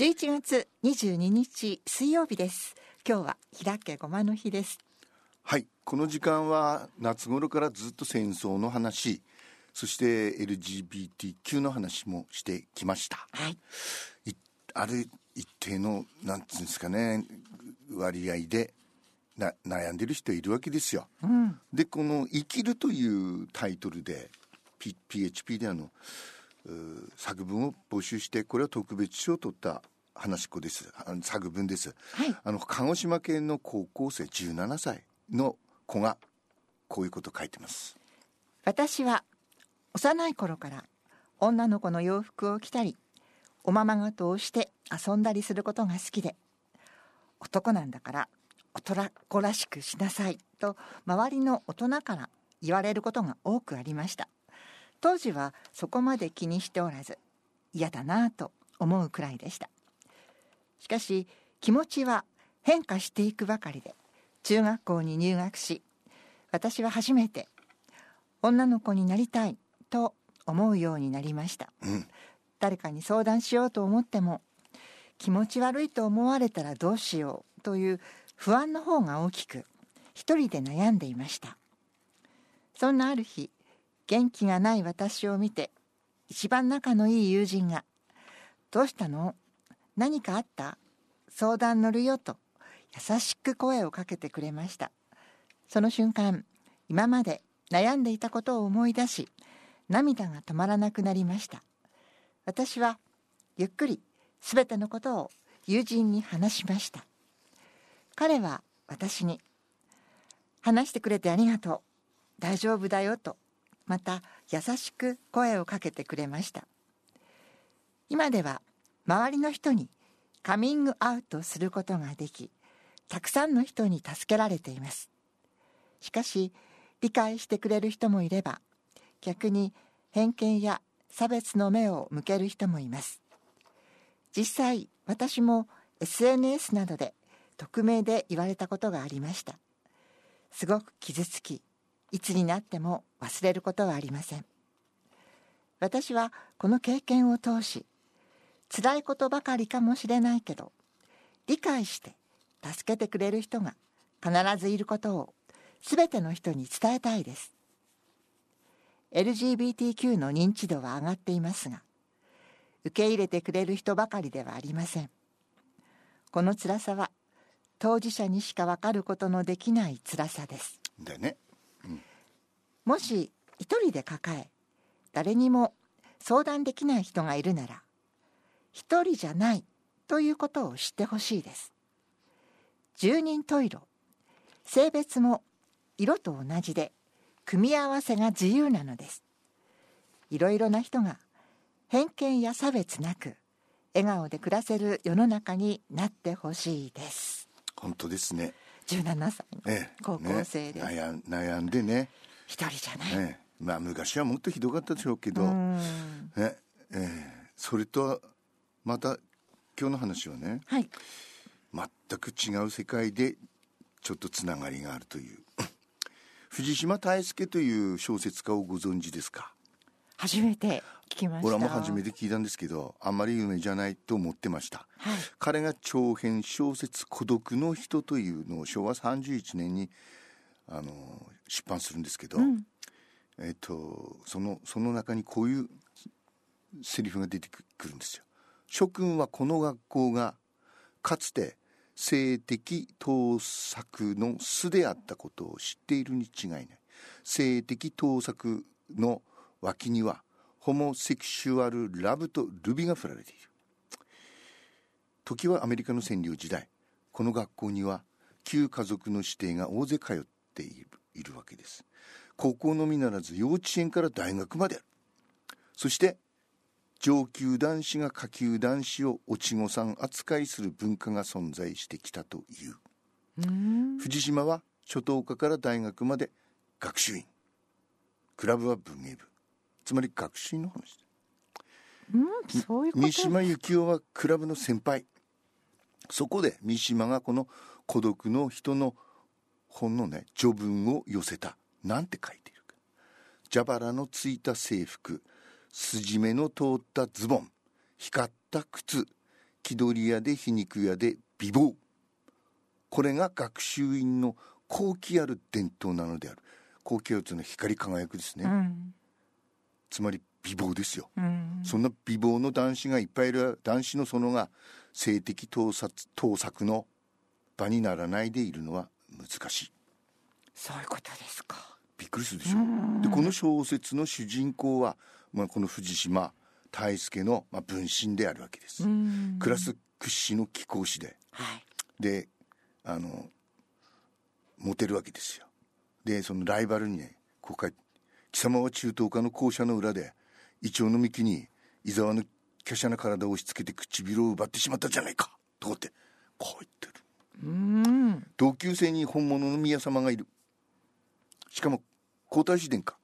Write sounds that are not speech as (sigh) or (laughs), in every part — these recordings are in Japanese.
11月22日水曜日です。今日は開けごまの日です。はい。この時間は夏頃からずっと戦争の話そして LGBTQ の話もしてきました、はい。いある一定のなんつうんですかね割合でな悩んでる人いるわけですよ、うん。でこの「生きる」というタイトルで、P、PHP であの作文を募集してこれは特別賞を取った話し子です。作文です、はい。あの鹿児島県の高校生17歳の子がこういうこと書いてます。私は幼い頃から女の子の洋服を着たりおままごとをして遊んだりすることが好きで男なんだから男子らしくしなさいと周りの大人から言われることが多くありました当時はそこまで気にしておらず嫌だなぁと思うくらいでした。しかし気持ちは変化していくばかりで中学校に入学し私は初めて女の子になりたいと思うようになりました、うん。誰かに相談しようと思っても気持ち悪いと思われたらどうしようという不安の方が大きく一人で悩んでいました。そんなある日元気がない私を見て一番仲のいい友人が「どうしたの？何かあった？相談乗るよ」と優しく声をかけてくれました。その瞬間今まで悩んでいたことを思い出し涙が止まらなくなりました。私はゆっくりすべてのことを友人に話しました。彼は私に話してくれてありがとう。大丈夫だよとまた優しく声をかけてくれました。今では周りの人にカミングアウトすることができたくさんの人に助けられています。しかし理解してくれる人もいれば逆に偏見や差別の目を向ける人もいます。実際私も SNS などで匿名で言われたことがありました。すごく傷つきいつになっても忘れることはありません。私はこの経験を通し辛いことばかりかもしれないけど理解して助けてくれる人が必ずいることを全ての人に伝えたいです。LGBTQ の認知度は上がっていますが受け入れてくれる人ばかりではありません。この辛さは当事者にしか分かることのできない辛さです。だよね。もし一人で抱え誰にも相談できない人がいるなら一人じゃないということを知ってほしいです。十人十色。性別も色と同じで組み合わせが自由なのです。いろいろな人が偏見や差別なく笑顔で暮らせる世の中になってほしいです。本当ですね。17歳のええ高校生です、ね、悩んでね一人じゃない、ええ。まあ昔はもっとひどかったでしょうけど、うん。えええそれとはまた今日の話はね。はい。全く違う世界でちょっとつながりがあるという。(laughs) 藤島大輔という小説家をご存知ですか？初めて聞きました。俺はもう初めて聞いたんですけどあんまり有名じゃないと思ってました。はい。彼が長編小説「孤独の人」というのを昭和31年にあの出版するんですけど、うんえっとそのその中にこういうセリフが出てくるんですよ。諸君はこの学校がかつて性的盗作の巣であったことを知っているに違いない。性的盗作の脇にはホモセクシュアルラブとルビが振られている。時はアメリカの占領時代この学校には旧家族の指定が大勢通っているわけです。高校のみならず幼稚園から大学まである。そして上級男子が下級男子をおちごさん扱いする文化が存在してきたという。うん。藤島は初等科から大学まで学習院。クラブは文芸部。つまり学習院の話うう三島由紀夫はクラブの先輩。そこで三島がこの孤独の人の本のね序文を寄せたなんて書いている。か蛇腹のついた制服筋目の通ったズボン光った靴気取り屋で皮肉屋で美貌。これが学習院の高貴ある伝統なのである。高貴あるというのは光り輝くですね、うん。つまり美貌ですよ。うん。そんな美貌の男子がいっぱいいる男子の園が性的盗撮盗作の場にならないでいるのは難しい。そういうことですか。びっくりするでしょ。でこの小説の主人公は、まあ、この藤島大輔の、まあ、分身であるわけです、うん。クラス屈指の貴公子で。はい。であのモテるわけですよ。でそのライバルにねこう書いて貴様は中東家の校舎の裏でイチョウの幹に伊沢の華奢な体を押し付けて唇を奪ってしまったじゃないかとかってこう言ってる。うん同級生に本物の宮様がいる。しかも皇太子殿下。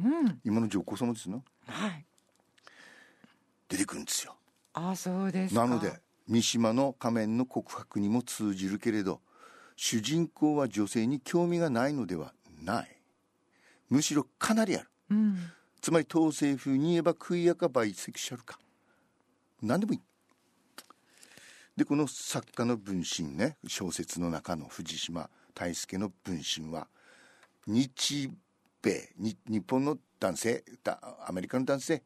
うん。今の上皇様ですな。はい。出てくるんですよ。あそうですか。なので三島の仮面の告白にも通じるけれど主人公は女性に興味がないのではない。むしろかなりある。うん。つまり統制風に言えばクイアかバイセクシャルか。何でもいいでこの作家の分身ね小説の中の藤島大輔の分身は日米に日本の男性だアメリカの男性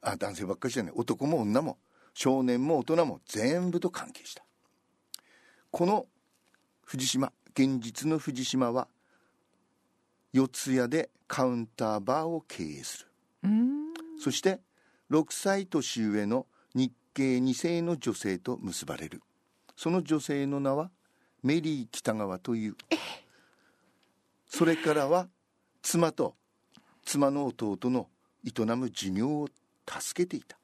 あ男性ばっかりじゃない男も女も少年も大人も全部と関係した。この藤島現実の藤島は四谷でカウンターバーを経営する。うん。そして6歳年上の日系2世の女性と結ばれる。その女性の名はメリー北川という。それからは妻と妻の弟の営む寿命を助けていた。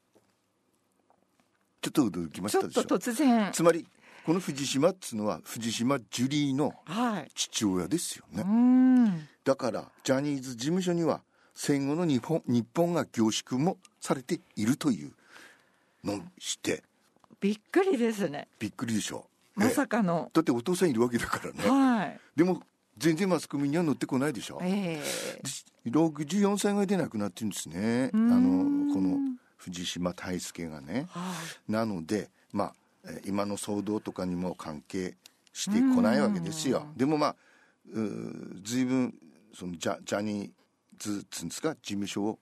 ちょっと驚きましちょっとたでしょ突然。つまりこの藤島っつうのは藤島ジュリーのはい。父親ですよね。うん。だからジャニーズ事務所には戦後の日本日本が凝縮もされているというのを知って。びっくりですね。びっくりでしょ。まえ。さかの。えだってお父さんいるわけだからね。はい。でも全然マスコミには乗ってこないでしょ。ええ。64歳ぐらいで亡くなってるんですね。あのこの藤島大輔がね。はい。なのでまあえー今の騒動とかにも関係してこないわけですよ。でもまあ随分そのジャジャニーズっつうんですか？事務所を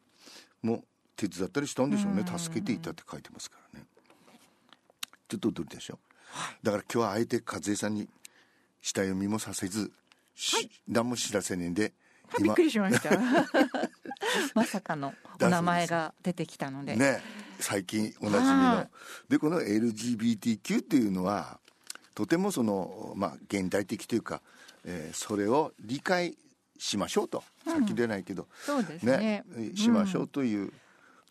も手伝ったりしたんでしょうね。助けていたって書いてますからね。ちょっと驚いたでしょ。だから今日はあえて和江さんに下読みもさせず、し何も知らせねえんでびっくりしました。(laughs) まさかのお名前が出てきたので。ね最近おなじみはのでこの LGBTQ っていうのはとてもそのまあ現代的というか、えーそれを理解しましょうと、さっき出ないけど。そうですね。ねしましょうという、そう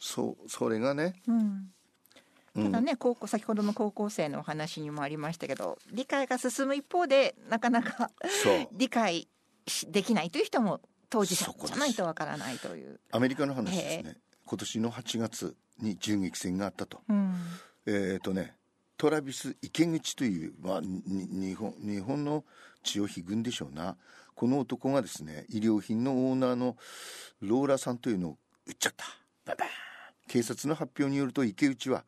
それがね、うん。うん。ただね高校先ほどの高校生のお話にもありましたけど理解が進む一方でなかなか (laughs) 理解しできないという人も当事者じゃないとわからないという。アメリカの話ですね。今年の8月に銃撃戦があったと。うん。えっ、とねトラビス池口という、まあ、に日本日本の血を引くんでしょうな。この男がですね衣料品のオーナーのローラさんというのを撃っちゃった。ババーン警察の発表によると池内は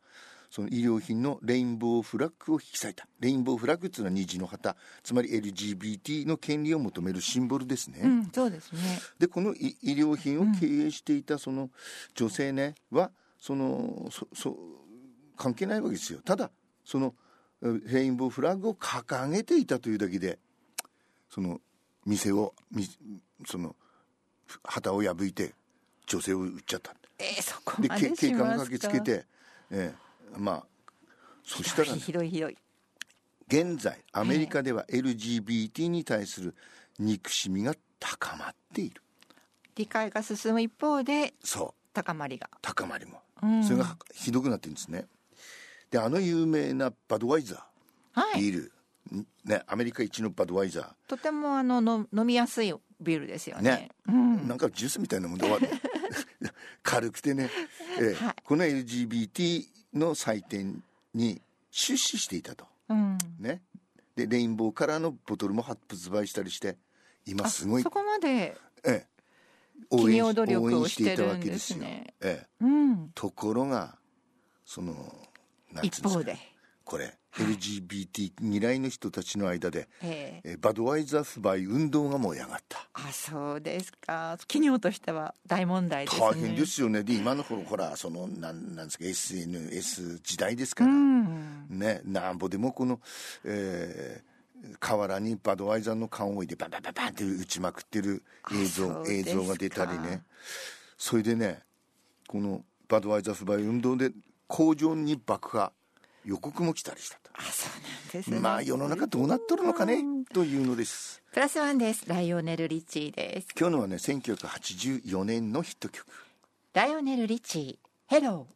その衣料品のレインボーフラッグを引き裂いた。レインボーフラッグっていうのは虹の旗。つまり LGBT の権利を求めるシンボルですね、うん、そうですね。でこのい衣料品を経営していたその女性ねはそのそそ関係ないわけですよ。ただそのえレインボーフラッグを掲げていたというだけでその店をみその旗を破いて女性を撃っちゃった。えー、そこでまでけ警官が。駆けつけて、ええまあそしたら、ね、ひどいひどい。現在アメリカでは LGBT に対する憎しみが高まっている。理解が進む一方でそう。高まりが。高まりも、うん。それがひどくなってるんですね。であの有名なバドワイザーはい。ビール、ねアメリカ一のバドワイザとてもあのの飲みやすいビールですよね。ね。うん。ー、なんかジュースみたいなもんで終わる軽くてね、(laughs) ええはいこの LGBT の祭典に出資していたとうん。ねでレインボーカラーのボトルも発売したりして今あすごいそこまで。ええ企業し努力を応援していたわけですねええ、うん。ところがその一方で。これ LGBT 嫌いの人たちの間で、ええ。えーバドワイザー不買運動が燃え上がった。あそうですか。企業としては大問題ですね。大変ですよね。で今の頃ほらそのなんなんですか SNS 時代ですかうら、ん。ねなんぼでもこの、えー河原にバドワイザーの缶を置いてバンバンバンバンって打ちまくってる映像映像が出たりね。それでねこのバドワイザー不買運動で工場に爆破予告も来たりした。とあそうなんですね。まあ世の中どうなっとるのかね？というのです。プラスワンです。ライオネル・リッチーです。今日のはね1984年のヒット曲。ライオネル・リッチー。Hello